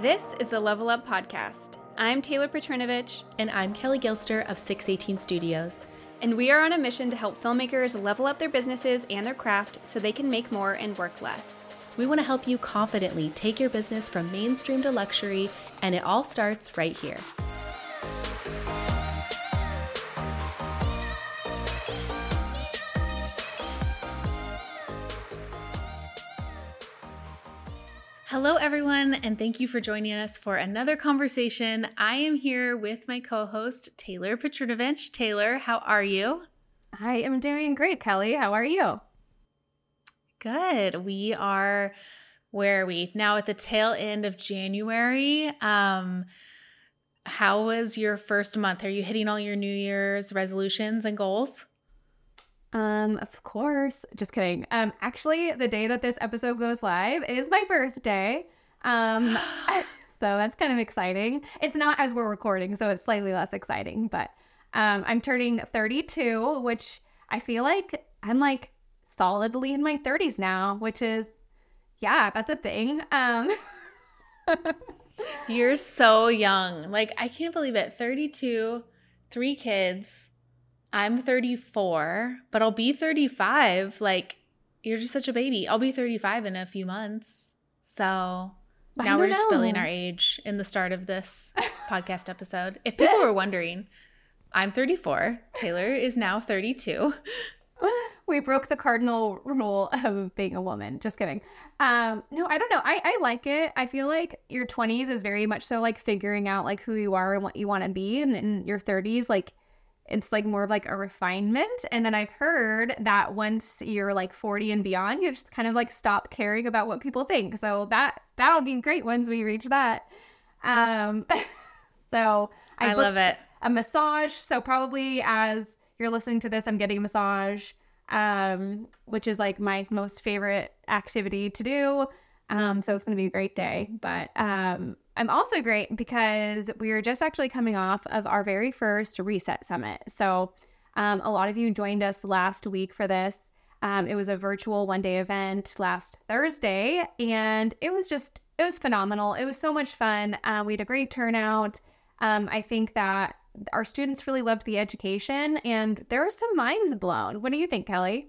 This is the Level Up Podcast. I'm Taylor Petrinovich, And I'm Kelley Gilster of 618 Studios. and we are on a mission to help filmmakers level up their businesses and their craft so they can make more and work less. We want to help you confidently take your business from mainstream to luxury, and it all starts right here. Hello, everyone, and thank you for joining us for another conversation. I am here with my co host, Taylor Petrinovich. Taylor, how are you? I am doing great, Kelley. How are you? Good. We are where are we now at the tail end of January. Um, how was your first month? Are you hitting all your New Year's resolutions and goals? Um, of course. Just kidding. Um, actually, the day that this episode goes live is my birthday. Um, so that's kind of exciting. It's not as we're recording, so it's slightly less exciting, but um, I'm turning 32, which I feel like I'm like solidly in my 30s now, which is, yeah, that's a thing. Um, You're so young. Like, I can't believe it. 32, three kids. I'm 34, but I'll be 35. Like, you're just such a baby. I'll be 35 in a few months. So now we're just spilling our age in the start of this podcast episode. If people were wondering, I'm 34. Taylor is now 32. we broke the cardinal rule of being a woman. Just kidding. Um, no, I don't know. I, I like it. I feel like your 20s is very much so like figuring out like who you are and what you want to be. And in your 30s, like it's like more of like a refinement. And then I've heard that once you're like 40 and beyond, you just kind of like stop caring about what people think. So that that'll be great once we reach that. Um, so I, love it. a massage. So probably as you're listening to this, I'm getting a massage, um, which is like my most favorite activity to do. Um, so it's gonna be a great day. But um, I'm also great because we are just actually coming off of our very first reset summit. So um, a lot of you joined us last week for this. Um, it was a virtual one day event last Thursday, and it was just it was phenomenal. It was so much fun. Uh, we had a great turnout. Um, I think that our students really loved the education, and there were some minds blown. What do you think, Kelley?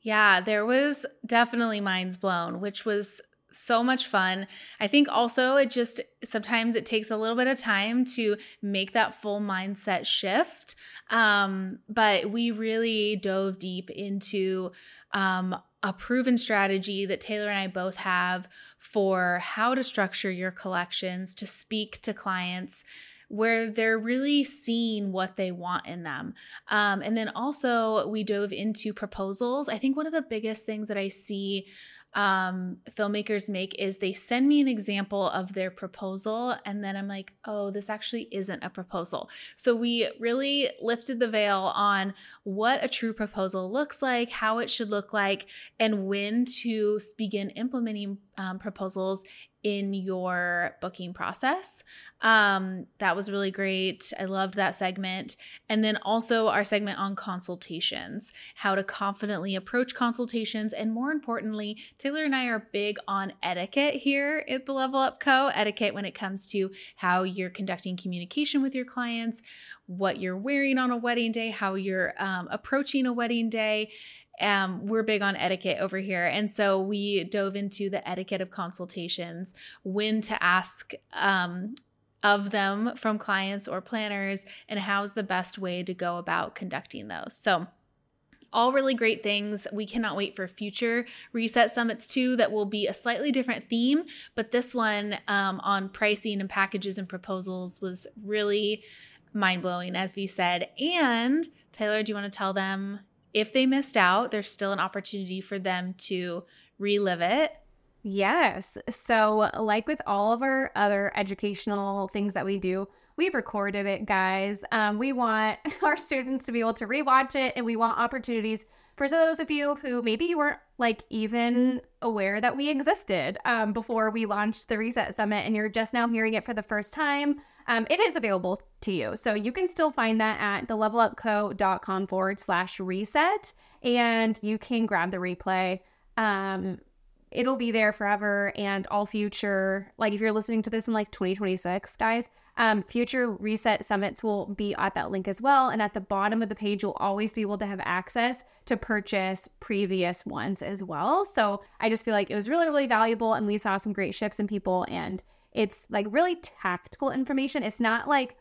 Yeah, there was definitely minds blown, which was so much fun. I think also it just sometimes it takes a little bit of time to make that full mindset shift. Um, but we really dove deep into um, a proven strategy that Taylor and I both have for how to structure your collections to speak to clients where they're really seeing what they want in them. Um, and then also, we dove into proposals. I think one of the biggest things that I see um, filmmakers make is they send me an example of their proposal, and then I'm like, oh, this actually isn't a proposal. So we really lifted the veil on what a true proposal looks like, how it should look like, and when to begin implementing um, proposals in your booking process. Um, that was really great. I loved that segment. And then also our segment on consultations, how to confidently approach consultations. And more importantly, Taylor and I are big on etiquette here at the Level Up Co. Etiquette when it comes to how you're conducting communication with your clients, what you're wearing on a wedding day, how you're um, approaching a wedding day um, we're big on etiquette over here. And so we dove into the etiquette of consultations, when to ask um, of them from clients or planners, and how's the best way to go about conducting those. So, all really great things. We cannot wait for future reset summits too, that will be a slightly different theme. But this one um, on pricing and packages and proposals was really mind blowing, as we said. And Taylor, do you want to tell them if they missed out, there's still an opportunity for them to relive it. Yes. So, like with all of our other educational things that we do, we've recorded it, guys. Um, we want our students to be able to rewatch it, and we want opportunities for those of you who maybe you weren't like even aware that we existed um, before we launched the Reset Summit, and you're just now hearing it for the first time. Um, it is available to you. So you can still find that at thelevelupco.com forward slash reset, and you can grab the replay. Um, it'll be there forever and all future like if you're listening to this in like 2026 guys um, future reset summits will be at that link as well and at the bottom of the page you'll always be able to have access to purchase previous ones as well so i just feel like it was really really valuable and we saw some great shifts in people and it's like really tactical information it's not like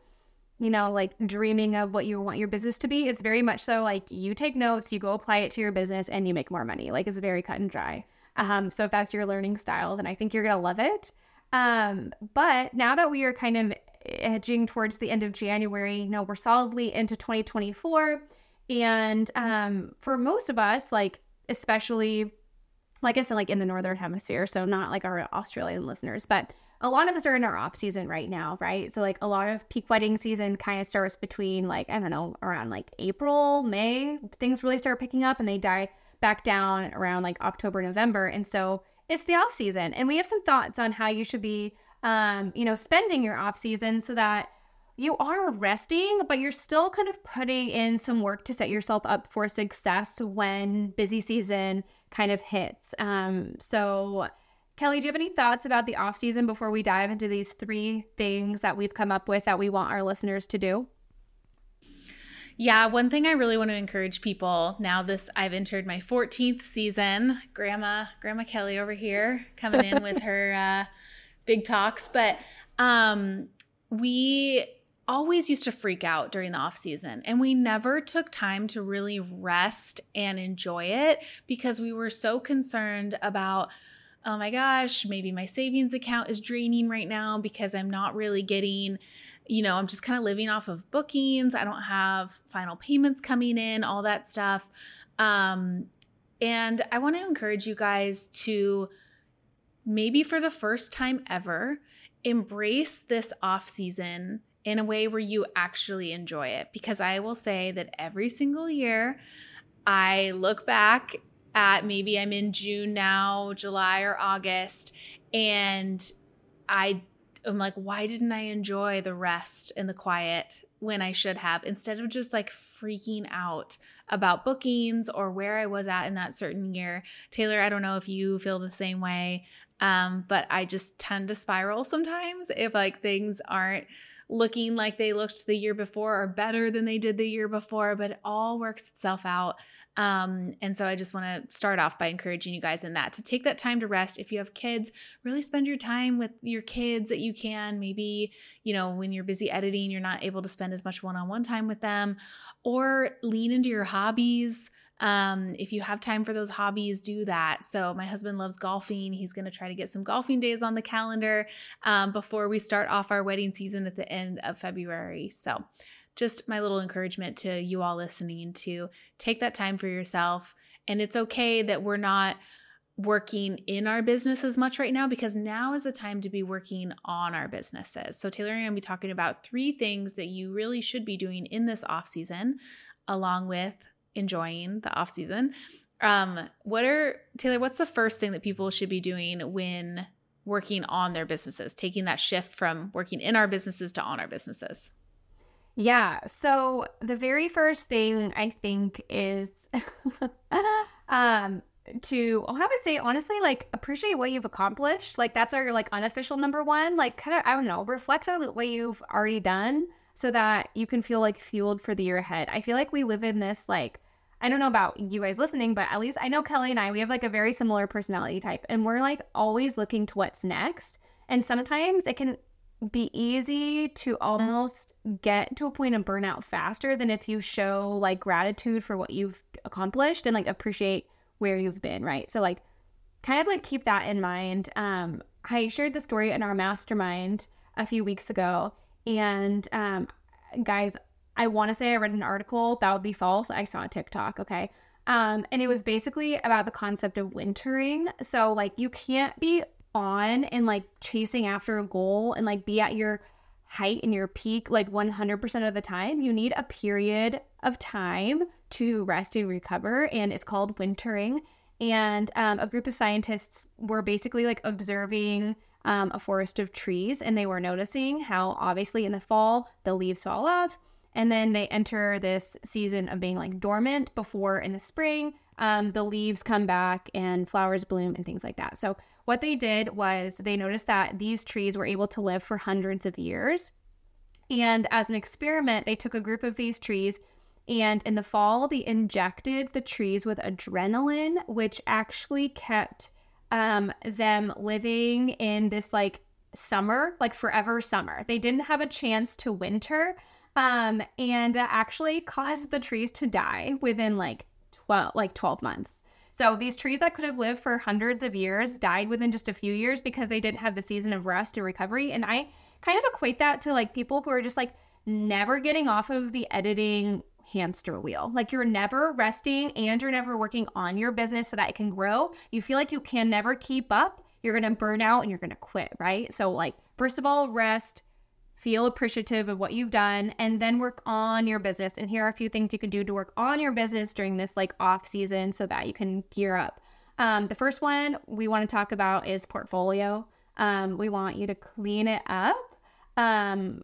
you know, like dreaming of what you want your business to be. It's very much so like you take notes, you go apply it to your business, and you make more money. Like it's very cut and dry. Um, so if that's your learning style, then I think you're gonna love it. Um, but now that we are kind of edging towards the end of January, you know, we're solidly into 2024. And um, for most of us, like especially like I said, like in the northern hemisphere, so not like our Australian listeners, but a lot of us are in our off season right now, right? So like a lot of peak wedding season kind of starts between like I don't know around like April, May. Things really start picking up and they die back down around like October, November, and so it's the off season. And we have some thoughts on how you should be, um, you know, spending your off season so that you are resting, but you're still kind of putting in some work to set yourself up for success when busy season kind of hits. Um, so Kelley, do you have any thoughts about the off season before we dive into these three things that we've come up with that we want our listeners to do? Yeah, one thing I really want to encourage people now this I've entered my 14th season. Grandma Grandma Kelley over here coming in with her uh, big talks, but um we always used to freak out during the off season and we never took time to really rest and enjoy it because we were so concerned about oh my gosh, maybe my savings account is draining right now because I'm not really getting, you know, I'm just kind of living off of bookings. I don't have final payments coming in, all that stuff. Um, and I want to encourage you guys to maybe for the first time ever embrace this off season in a way where you actually enjoy it. Because I will say that every single year I look back at maybe I'm in June now, July or August, and I am like, why didn't I enjoy the rest and the quiet when I should have? Instead of just like freaking out about bookings or where I was at in that certain year? Taylor, I don't know if you feel the same way, um, but I just tend to spiral sometimes if like things aren't looking like they looked the year before or better than they did the year before, but it all works itself out. Um, and so I just want to start off by encouraging you guys in that to take that time to rest. If you have kids, really spend your time with your kids that you can. Maybe, you know, when you're busy editing, you're not able to spend as much one on one time with them, or lean into your hobbies. Um, if you have time for those hobbies, do that. So, my husband loves golfing. He's going to try to get some golfing days on the calendar um, before we start off our wedding season at the end of February. So, just my little encouragement to you all listening to take that time for yourself. And it's okay that we're not working in our business as much right now because now is the time to be working on our businesses. So Taylor and I to be talking about three things that you really should be doing in this off season, along with enjoying the off season. Um, what are Taylor? What's the first thing that people should be doing when working on their businesses, taking that shift from working in our businesses to on our businesses? Yeah. So the very first thing I think is um to I would say honestly like appreciate what you've accomplished. Like that's our like unofficial number one. Like kind of I don't know, reflect on what you've already done so that you can feel like fueled for the year ahead. I feel like we live in this like I don't know about you guys listening, but at least I know Kelly and I, we have like a very similar personality type and we're like always looking to what's next. And sometimes it can be easy to almost get to a point of burnout faster than if you show like gratitude for what you've accomplished and like appreciate where you've been, right? So like kind of like keep that in mind. Um I shared the story in our mastermind a few weeks ago and um guys, I want to say I read an article that would be false. I saw a TikTok, okay? Um, and it was basically about the concept of wintering. So, like, you can't be on and like chasing after a goal and like be at your height and your peak like 100% of the time, you need a period of time to rest and recover. And it's called wintering. And um, a group of scientists were basically like observing um, a forest of trees and they were noticing how obviously in the fall the leaves fall off. And then they enter this season of being like dormant before in the spring um, the leaves come back and flowers bloom and things like that. So, what they did was they noticed that these trees were able to live for hundreds of years. And as an experiment, they took a group of these trees and in the fall, they injected the trees with adrenaline, which actually kept um, them living in this like summer, like forever summer. They didn't have a chance to winter. Um, and that actually caused the trees to die within like 12 like 12 months. So these trees that could have lived for hundreds of years died within just a few years because they didn't have the season of rest and recovery. And I kind of equate that to like people who are just like never getting off of the editing hamster wheel. Like you're never resting and you're never working on your business so that it can grow. You feel like you can never keep up. You're going to burn out and you're going to quit, right? So, like, first of all, rest, feel appreciative of what you've done, and then work on your business. And here are a few things you can do to work on your business during this like off season so that you can gear up. Um, the first one we want to talk about is portfolio. Um, we want you to clean it up. Um,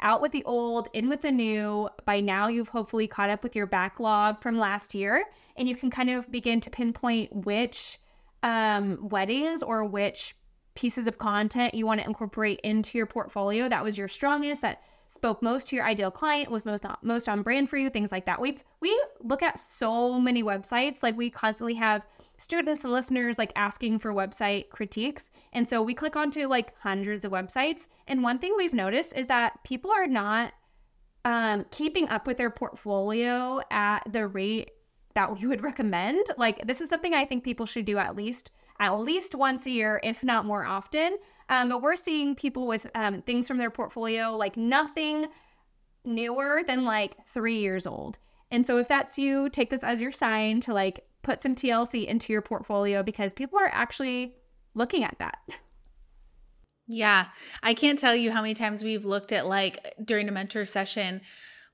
out with the old, in with the new. By now, you've hopefully caught up with your backlog from last year, and you can kind of begin to pinpoint which um, weddings or which pieces of content you want to incorporate into your portfolio that was your strongest, that spoke most to your ideal client, was most most on brand for you, things like that. We we look at so many websites, like we constantly have students and listeners like asking for website critiques. And so we click onto like hundreds of websites. And one thing we've noticed is that people are not um, keeping up with their portfolio at the rate that we would recommend. Like this is something I think people should do at least at least once a year, if not more often. Um, but we're seeing people with um, things from their portfolio like nothing newer than like three years old. And so if that's you, take this as your sign to like put some TLC into your portfolio because people are actually looking at that. Yeah. I can't tell you how many times we've looked at, like, during a mentor session,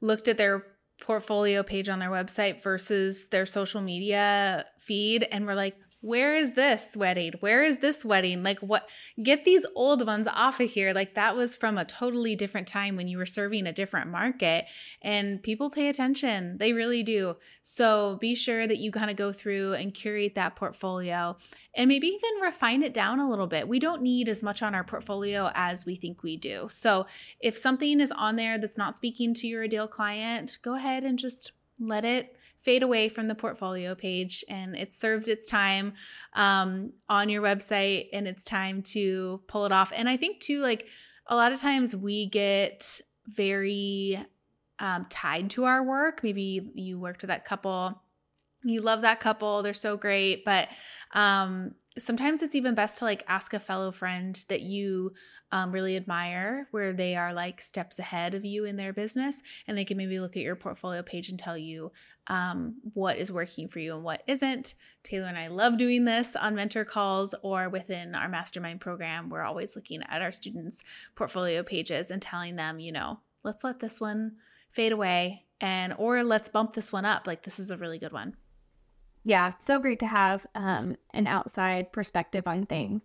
looked at their portfolio page on their website versus their social media feed. And we're like, where is this wedding? Where is this wedding? Like, what? Get these old ones off of here. Like, that was from a totally different time when you were serving a different market, and people pay attention. They really do. So, be sure that you kind of go through and curate that portfolio and maybe even refine it down a little bit. We don't need as much on our portfolio as we think we do. So, if something is on there that's not speaking to your ideal client, go ahead and just let it fade away from the portfolio page and it's served its time um, on your website and it's time to pull it off. And I think too, like a lot of times we get very um, tied to our work. Maybe you worked with that couple you love that couple they're so great but um sometimes it's even best to like ask a fellow friend that you um, really admire where they are like steps ahead of you in their business and they can maybe look at your portfolio page and tell you um, what is working for you and what isn't. Taylor and i love doing this on mentor calls or within our mastermind program. We're always looking at our students portfolio pages and telling them you know let's let this one fade away and or let's bump this one up. Like this is a really good one. Yeah so great to have um, an outside perspective on things.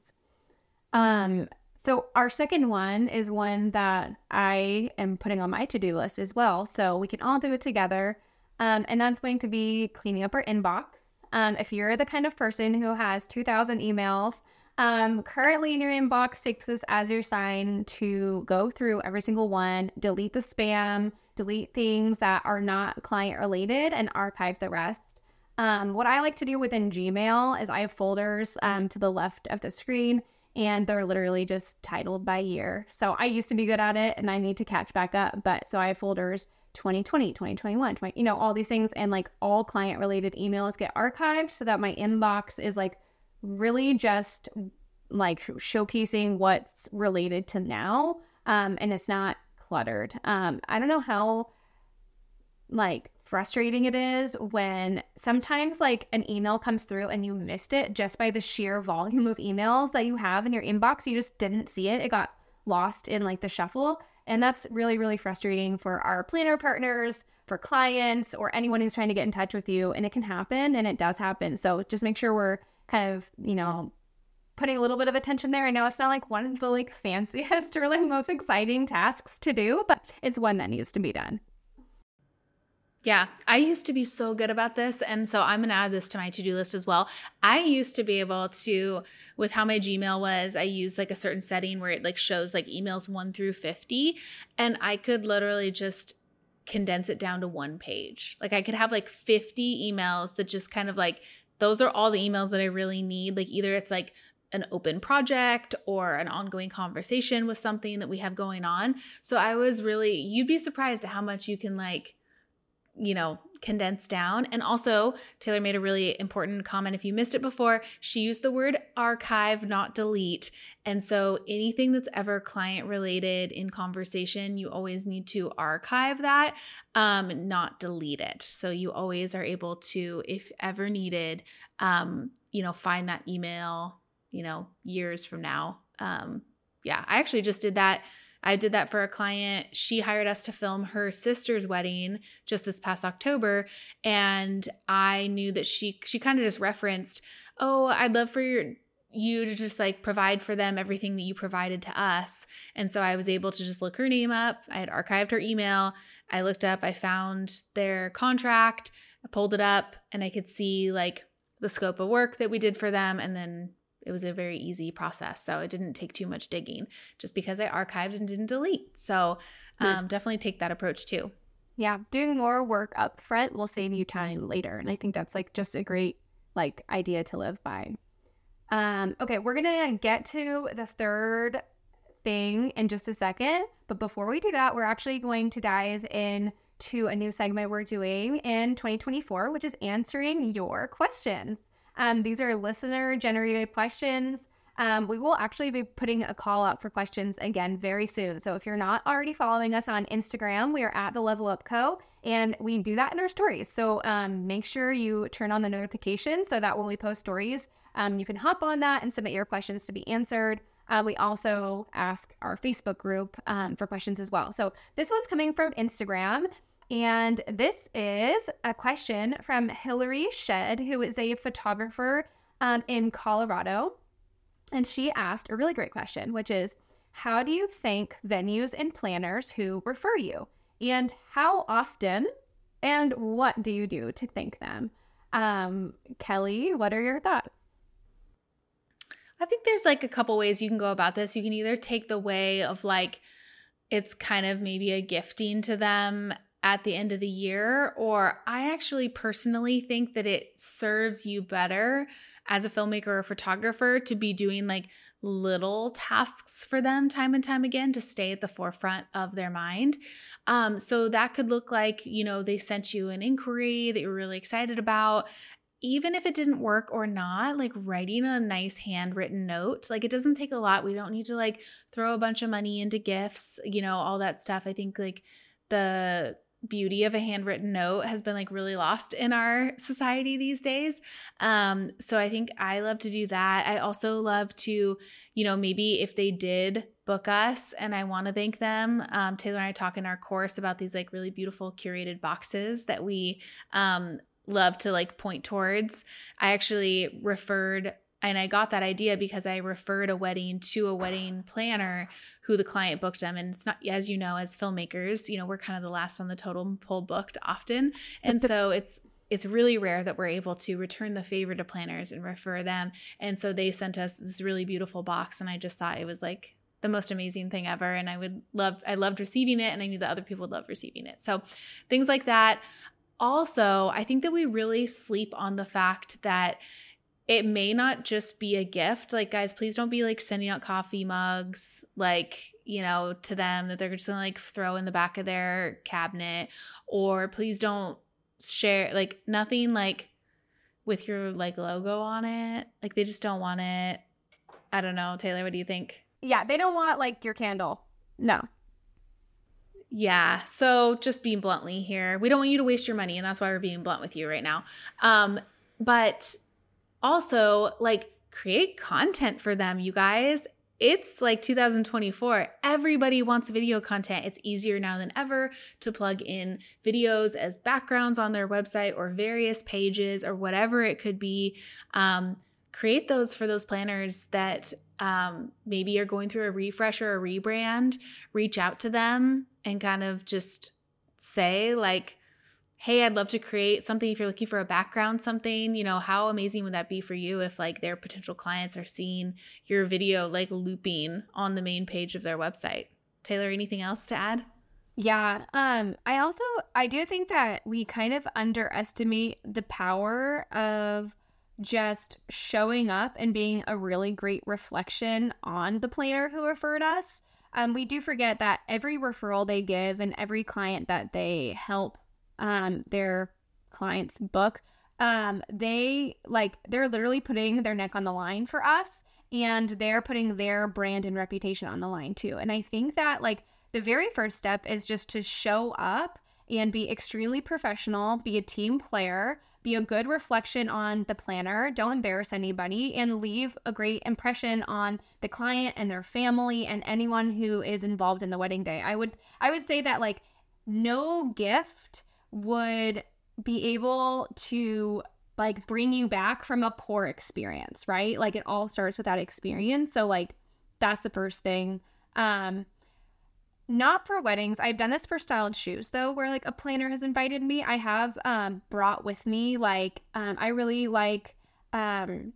Um, so, our second one is one that I am putting on my to do list as well. So, we can all do it together. Um, and that's going to be cleaning up our inbox. Um, if you're the kind of person who has 2,000 emails um, currently in your inbox, take this as your sign to go through every single one, delete the spam, delete things that are not client related, and archive the rest. Um, what I like to do within Gmail is I have folders um, to the left of the screen and they're literally just titled by year. So I used to be good at it and I need to catch back up. But so I have folders 2020, 2021, 20, you know, all these things and like all client related emails get archived so that my inbox is like really just like showcasing what's related to now. Um, and it's not cluttered. Um, I don't know how like frustrating it is when sometimes like an email comes through and you missed it just by the sheer volume of emails that you have in your inbox. You just didn't see it. It got lost in like the shuffle. And that's really, really frustrating for our planner partners, for clients, or anyone who's trying to get in touch with you. And it can happen and it does happen. So just make sure we're kind of, you know, putting a little bit of attention there. I know it's not like one of the like fanciest or like most exciting tasks to do, but it's one that needs to be done. Yeah, I used to be so good about this. And so I'm going to add this to my to do list as well. I used to be able to, with how my Gmail was, I used like a certain setting where it like shows like emails one through 50. And I could literally just condense it down to one page. Like I could have like 50 emails that just kind of like, those are all the emails that I really need. Like either it's like, an open project or an ongoing conversation with something that we have going on. So I was really, you'd be surprised at how much you can like you know, condensed down. And also, Taylor made a really important comment. If you missed it before, she used the word archive, not delete. And so, anything that's ever client related in conversation, you always need to archive that, um, not delete it. So, you always are able to, if ever needed, um, you know, find that email, you know, years from now. Um, yeah, I actually just did that I did that for a client. She hired us to film her sister's wedding just this past October and I knew that she she kind of just referenced, "Oh, I'd love for your you to just like provide for them everything that you provided to us." And so I was able to just look her name up. I had archived her email. I looked up, I found their contract, I pulled it up and I could see like the scope of work that we did for them and then it was a very easy process. So it didn't take too much digging just because I archived and didn't delete. So um, definitely take that approach too. Yeah, doing more work up front will save you time later. And I think that's like just a great like idea to live by. Um, okay, we're gonna get to the third thing in just a second. But before we do that, we're actually going to dive in to a new segment we're doing in 2024, which is answering your questions. Um, these are listener generated questions. Um, we will actually be putting a call out for questions again very soon. So if you're not already following us on Instagram, we are at the Level Up Co. And we do that in our stories. So um, make sure you turn on the notifications so that when we post stories, um, you can hop on that and submit your questions to be answered. Uh, we also ask our Facebook group um, for questions as well. So this one's coming from Instagram. And this is a question from Hillary Shed, who is a photographer um, in Colorado. And she asked a really great question, which is How do you thank venues and planners who refer you? And how often and what do you do to thank them? Um, Kelley, what are your thoughts? I think there's like a couple ways you can go about this. You can either take the way of like, it's kind of maybe a gifting to them at the end of the year, or I actually personally think that it serves you better as a filmmaker or photographer to be doing like little tasks for them time and time again to stay at the forefront of their mind. Um, so that could look like, you know, they sent you an inquiry that you're really excited about. Even if it didn't work or not, like writing a nice handwritten note, like it doesn't take a lot. We don't need to like throw a bunch of money into gifts, you know, all that stuff. I think like the beauty of a handwritten note has been like really lost in our society these days. Um, so I think I love to do that. I also love to, you know, maybe if they did book us and I want to thank them, um, Taylor and I talk in our course about these like really beautiful curated boxes that we um, love to like point towards. I actually referred and I got that idea because I referred a wedding to a wedding planner who the client booked them. And it's not, as you know, as filmmakers, you know, we're kind of the last on the totem pole booked often. And so it's, it's really rare that we're able to return the favor to planners and refer them. And so they sent us this really beautiful box. And I just thought it was like the most amazing thing ever. And I would love, I loved receiving it. And I knew that other people would love receiving it. So things like that. Also, I think that we really sleep on the fact that it may not just be a gift. Like, guys, please don't be like sending out coffee mugs, like, you know, to them that they're just gonna like throw in the back of their cabinet. Or please don't share, like, nothing like with your like logo on it. Like, they just don't want it. I don't know. Taylor, what do you think? Yeah, they don't want like your candle. No. Yeah. So just being bluntly here, we don't want you to waste your money, and that's why we're being blunt with you right now. Um, but also like create content for them, you guys. It's like 2024. Everybody wants video content. It's easier now than ever to plug in videos as backgrounds on their website or various pages or whatever it could be. Um, create those for those planners that um, maybe are going through a refresh or a rebrand. Reach out to them and kind of just say, like, hey, I'd love to create something if you're looking for a background, something, you know, how amazing would that be for you if like their potential clients are seeing your video like looping on the main page of their website? Taylor, anything else to add? Yeah. Um I also I do think that we kind of underestimate the power of just showing up and being a really great reflection on the planner who referred us. Um, we do forget that every referral they give and every client that they help um, their clients book, um, they like they're literally putting their neck on the line for us and they're putting their brand and reputation on the line too. And I think that like the very first step is just to show up and be extremely professional, be a team player, be a good reflection on the planner, don't embarrass anybody, and leave a great impression on the client and their family and anyone who is involved in the wedding day. I would I would say that like no gift would be able to like bring you back from a poor experience, right? Like it all starts with that experience. So like that's the first thing. Um not for weddings. I've done this for styled shoes though, where like a planner has invited me. I have um brought with me like um I really like um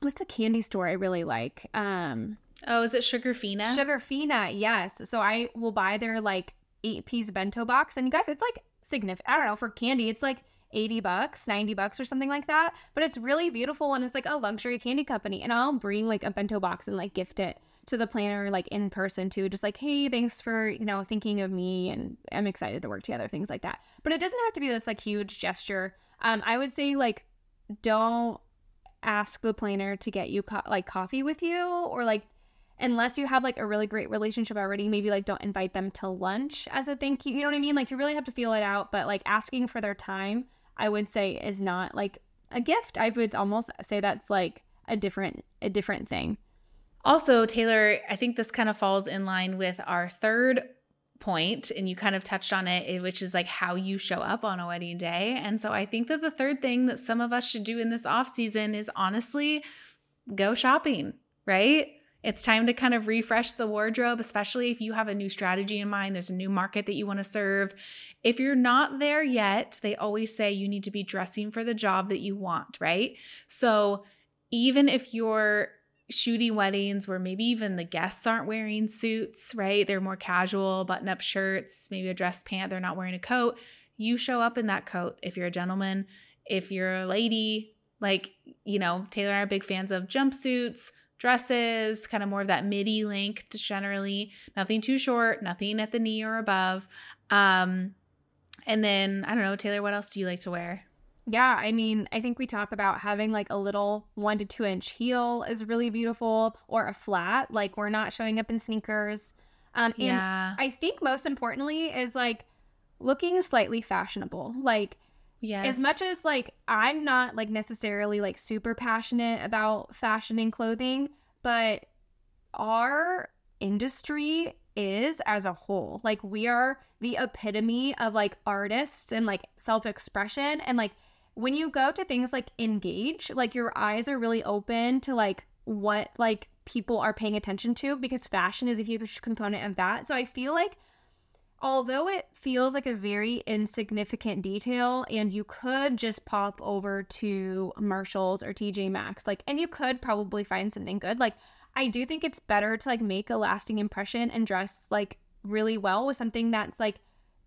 what's the candy store I really like? Um Oh, is it Sugarfina? Sugarfina, yes. So I will buy their like eight piece bento box. And you guys, it's like significant. I don't know, for candy, it's like 80 bucks, 90 bucks or something like that. But it's really beautiful and it's like a luxury candy company. And I'll bring like a bento box and like gift it to the planner like in person too. Just like, hey, thanks for, you know, thinking of me and I'm excited to work together, things like that. But it doesn't have to be this like huge gesture. Um, I would say like don't ask the planner to get you co- like coffee with you or like unless you have like a really great relationship already, maybe like don't invite them to lunch as a thank you. You know what I mean? Like you really have to feel it out, but like asking for their time, I would say is not like a gift. I would almost say that's like a different a different thing. Also, Taylor, I think this kind of falls in line with our third point and you kind of touched on it which is like how you show up on a wedding day and so i think that the third thing that some of us should do in this off season is honestly go shopping right it's time to kind of refresh the wardrobe, especially if you have a new strategy in mind. There's a new market that you want to serve. If you're not there yet, they always say you need to be dressing for the job that you want, right? So even if you're shooting weddings where maybe even the guests aren't wearing suits, right? They're more casual, button up shirts, maybe a dress pant, they're not wearing a coat. You show up in that coat if you're a gentleman, if you're a lady, like, you know, Taylor and I are big fans of jumpsuits, dresses, kind of more of that midi length generally, nothing too short, nothing at the knee or above. Um, and then I don't know, Taylor, what else do you like to wear? Yeah, I mean, I think we talk about having like a little one to two inch heel is really beautiful, or a flat. Like we're not showing up in sneakers. Um, and yeah. I think most importantly is like looking slightly fashionable. Like Yes. As much as like I'm not like necessarily like super passionate about fashion and clothing, but our industry is as a whole. Like we are the epitome of like artists and like self-expression and like when you go to things like engage, like your eyes are really open to like what like people are paying attention to because fashion is a huge component of that. So I feel like although it feels like a very insignificant detail and you could just pop over to Marshalls or TJ Maxx like and you could probably find something good. Like I do think it's better to like make a lasting impression and dress like really well with something that's like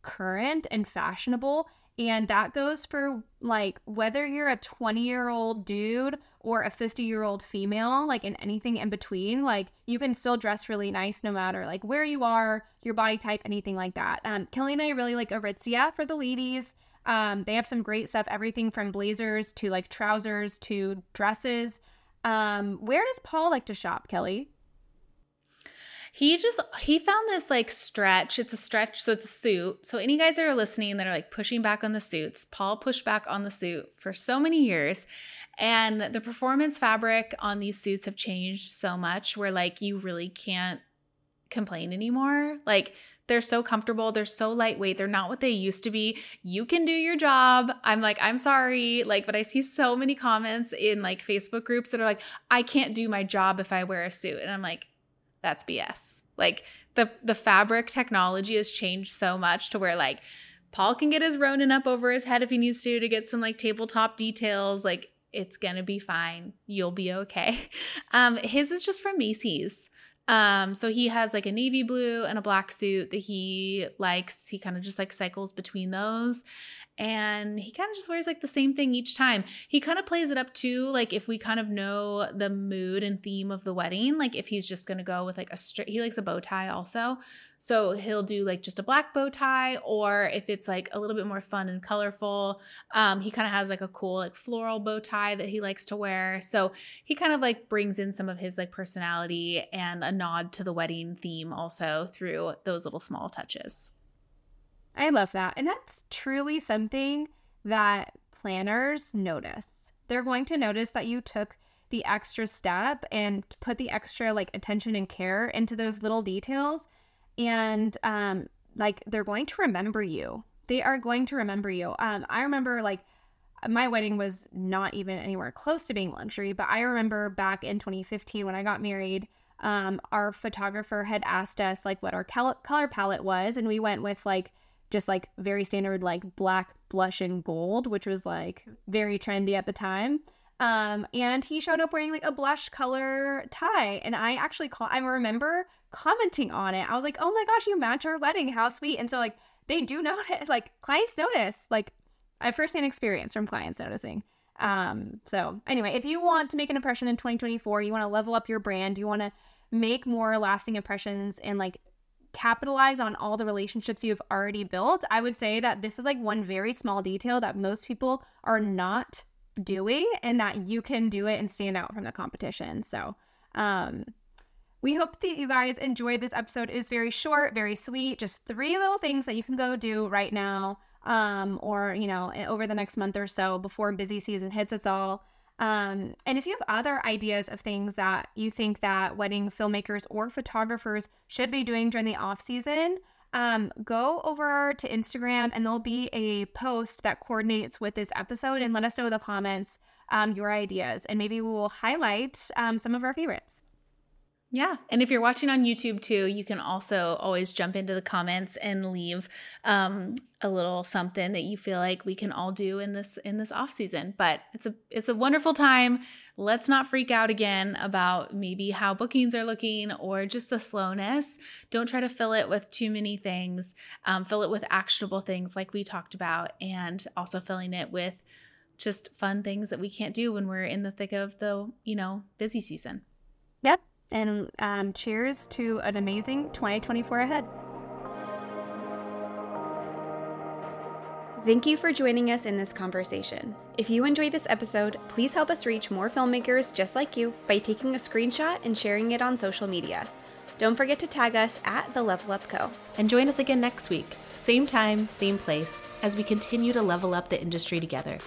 current and fashionable and that goes for like whether you're a 20 year old dude or a 50 year old female, like in anything in between, like you can still dress really nice no matter like where you are, your body type, anything like that. Um, Kelley and I really like Aritzia for the ladies. Um, they have some great stuff, everything from blazers to like trousers to dresses. Um, where does Paul like to shop, Kelley? He just he found this like stretch it's a stretch so it's a suit so any guys that are listening that are like pushing back on the suits paul pushed back on the suit for so many years and the performance fabric on these suits have changed so much where like you really can't complain anymore like they're so comfortable. They're so lightweight. They're not what they used to be. You can do your job. I'm like, I'm sorry. Like, but I see so many comments in like Facebook groups that are like, I can't do my job if I wear a suit. And I'm like, that's BS. Like the the fabric technology has changed so much to where like Paul can get his Ronin up over his head if he needs to to get some like tabletop details. Like it's gonna be fine. You'll be okay. Um, his is just from Macy's. Um, so he has like a navy blue and a black suit that he likes. He kind of just like cycles between those and he kind of just wears like the same thing each time. He kind of plays it up too, like if we kind of know the mood and theme of the wedding, like if he's just gonna go with like a straight, he likes a bow tie also. So he'll do like just a black bow tie, or if it's like a little bit more fun and colorful, um, he kind of has like a cool like floral bow tie that he likes to wear. So he kind of like brings in some of his like personality and a nod to the wedding theme also through those little small touches. I love that. And that's truly something that planners notice. They're going to notice that you took the extra step and put the extra like attention and care into those little details and um like they're going to remember you. They are going to remember you. Um I remember like my wedding was not even anywhere close to being luxury, but I remember back in 2015 when I got married, um our photographer had asked us like what our color palette was and we went with like just like very standard like black blush and gold, which was like very trendy at the time. Um, and he showed up wearing like a blush color tie, and I actually call I remember commenting on it. I was like, "Oh my gosh, you match our wedding! How sweet!" And so like they do notice, like clients notice, like I firsthand experience from clients noticing. Um, so anyway, if you want to make an impression in 2024, you want to level up your brand, you want to make more lasting impressions and like capitalize on all the relationships you've already built, I would say that this is like one very small detail that most people are not doing and that you can do it and stand out from the competition. So, um, we hope that you guys enjoyed this episode. Is very short, very sweet, just three little things that you can go do right now um, or, you know, over the next month or so before busy season hits us all. Um, and if you have other ideas of things that you think that wedding filmmakers or photographers should be doing during the off season, um, go over to Instagram and there'll be a post that coordinates with this episode and let us know in the comments um, your ideas. And maybe we will highlight um, some of our favorites. Yeah. And if you're watching on YouTube too, you can also always jump into the comments and leave um, a little something that you feel like we can all do in this in this off season. But it's a it's a wonderful time. Let's not freak out again about maybe how bookings are looking or just the slowness. Don't try to fill it with too many things. Um, fill it with actionable things like we talked about, and also filling it with just fun things that we can't do when we're in the thick of the you know busy season. Yep. And um, cheers to an amazing 2024 ahead. Thank you for joining us in this conversation. If you enjoyed this episode, please help us reach more filmmakers just like you by taking a screenshot and sharing it on social media. Don't forget to tag us at The Level Up Co. And join us again next week, same time, same place, as we continue to level up the industry together.